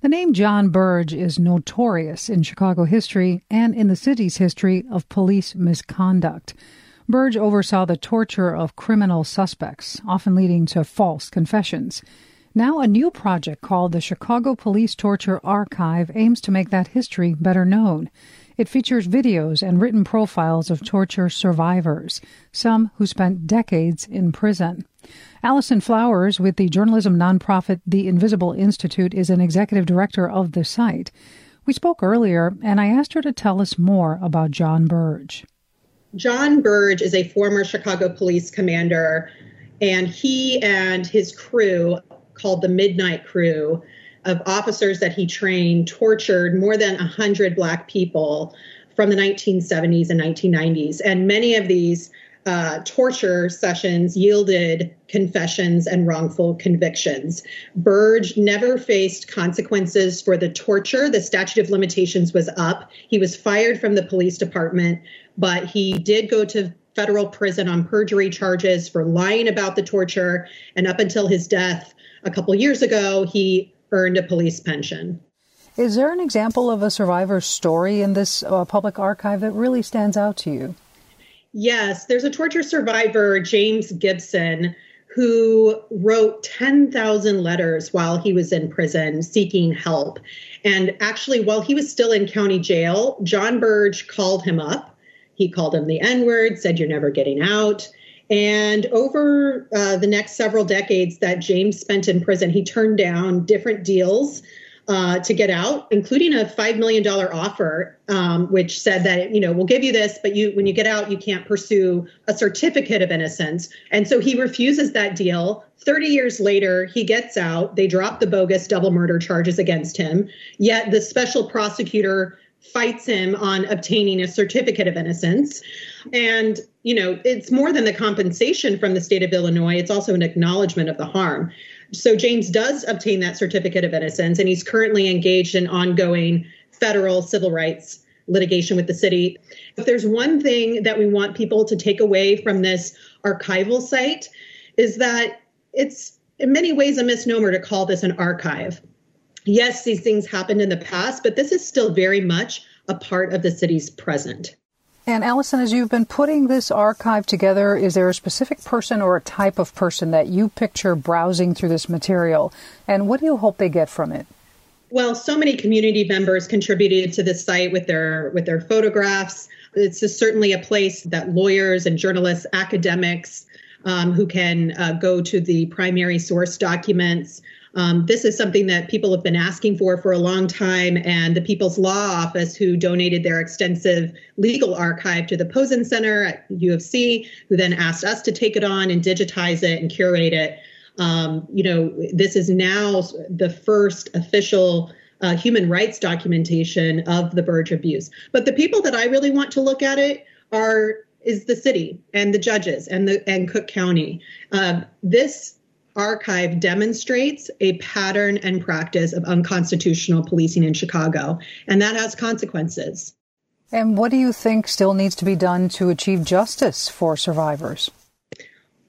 The name John Burge is notorious in Chicago history and in the city's history of police misconduct. Burge oversaw the torture of criminal suspects, often leading to false confessions. Now, a new project called the Chicago Police Torture Archive aims to make that history better known. It features videos and written profiles of torture survivors, some who spent decades in prison. Alison Flowers with the journalism nonprofit The Invisible Institute is an executive director of the site. We spoke earlier, and I asked her to tell us more about John Burge. John Burge is a former Chicago police commander, and he and his crew, called the Midnight Crew, of officers that he trained, tortured more than 100 Black people from the 1970s and 1990s. And many of these uh, torture sessions yielded confessions and wrongful convictions. Burge never faced consequences for the torture. The statute of limitations was up. He was fired from the police department, but he did go to federal prison on perjury charges for lying about the torture. And up until his death a couple years ago, he earned a police pension. Is there an example of a survivor's story in this uh, public archive that really stands out to you? Yes, there's a torture survivor, James Gibson, who wrote 10,000 letters while he was in prison seeking help. And actually, while he was still in county jail, John Burge called him up. He called him the N word, said, You're never getting out. And over uh, the next several decades that James spent in prison, he turned down different deals uh, to get out, including a five million dollar offer, um, which said that you know we'll give you this, but you when you get out, you can't pursue a certificate of innocence. And so he refuses that deal. Thirty years later, he gets out. They drop the bogus double murder charges against him. Yet the special prosecutor fights him on obtaining a certificate of innocence. And, you know, it's more than the compensation from the state of Illinois, it's also an acknowledgement of the harm. So James does obtain that certificate of innocence, and he's currently engaged in ongoing federal civil rights litigation with the city. If there's one thing that we want people to take away from this archival site, is that it's in many ways a misnomer to call this an archive. Yes, these things happened in the past, but this is still very much a part of the city's present. And Alison, as you've been putting this archive together, is there a specific person or a type of person that you picture browsing through this material? And what do you hope they get from it? Well, so many community members contributed to this site with their with their photographs. It's certainly a place that lawyers and journalists, academics, um, who can uh, go to the primary source documents, um, this is something that people have been asking for for a long time, and the People's Law Office, who donated their extensive legal archive to the Pozen Center at U of C, who then asked us to take it on and digitize it and curate it. Um, you know, this is now the first official uh, human rights documentation of the Burge abuse. But the people that I really want to look at it are is the city and the judges and the and Cook County. Uh, this archive demonstrates a pattern and practice of unconstitutional policing in Chicago, and that has consequences. And what do you think still needs to be done to achieve justice for survivors?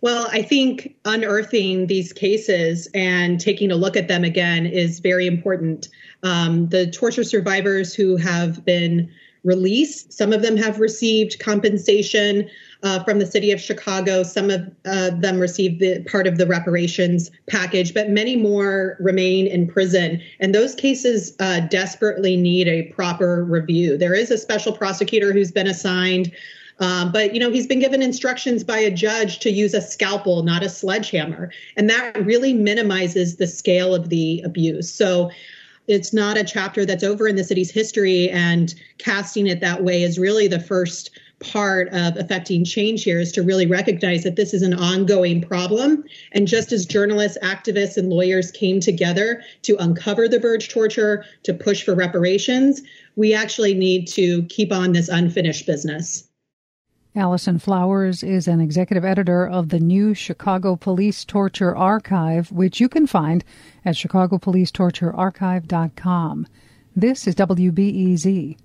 Well, I think unearthing these cases and taking a look at them again is very important. Um, the torture survivors who have been released, some of them have received compensation uh, from the city of Chicago. Some of uh, them received the part of the reparations package, but many more remain in prison. And those cases uh, desperately need a proper review. There is a special prosecutor who's been assigned. Um, but you know he's been given instructions by a judge to use a scalpel, not a sledgehammer, and that really minimizes the scale of the abuse. So it's not a chapter that's over in the city's history, and casting it that way is really the first part of affecting change here is to really recognize that this is an ongoing problem. And just as journalists, activists, and lawyers came together to uncover the Burge torture, to push for reparations, we actually need to keep on this unfinished business. Alison Flowers is an executive editor of the new Chicago Police Torture Archive, which you can find at chicagopolicetorturearchive.com. This is WBEZ.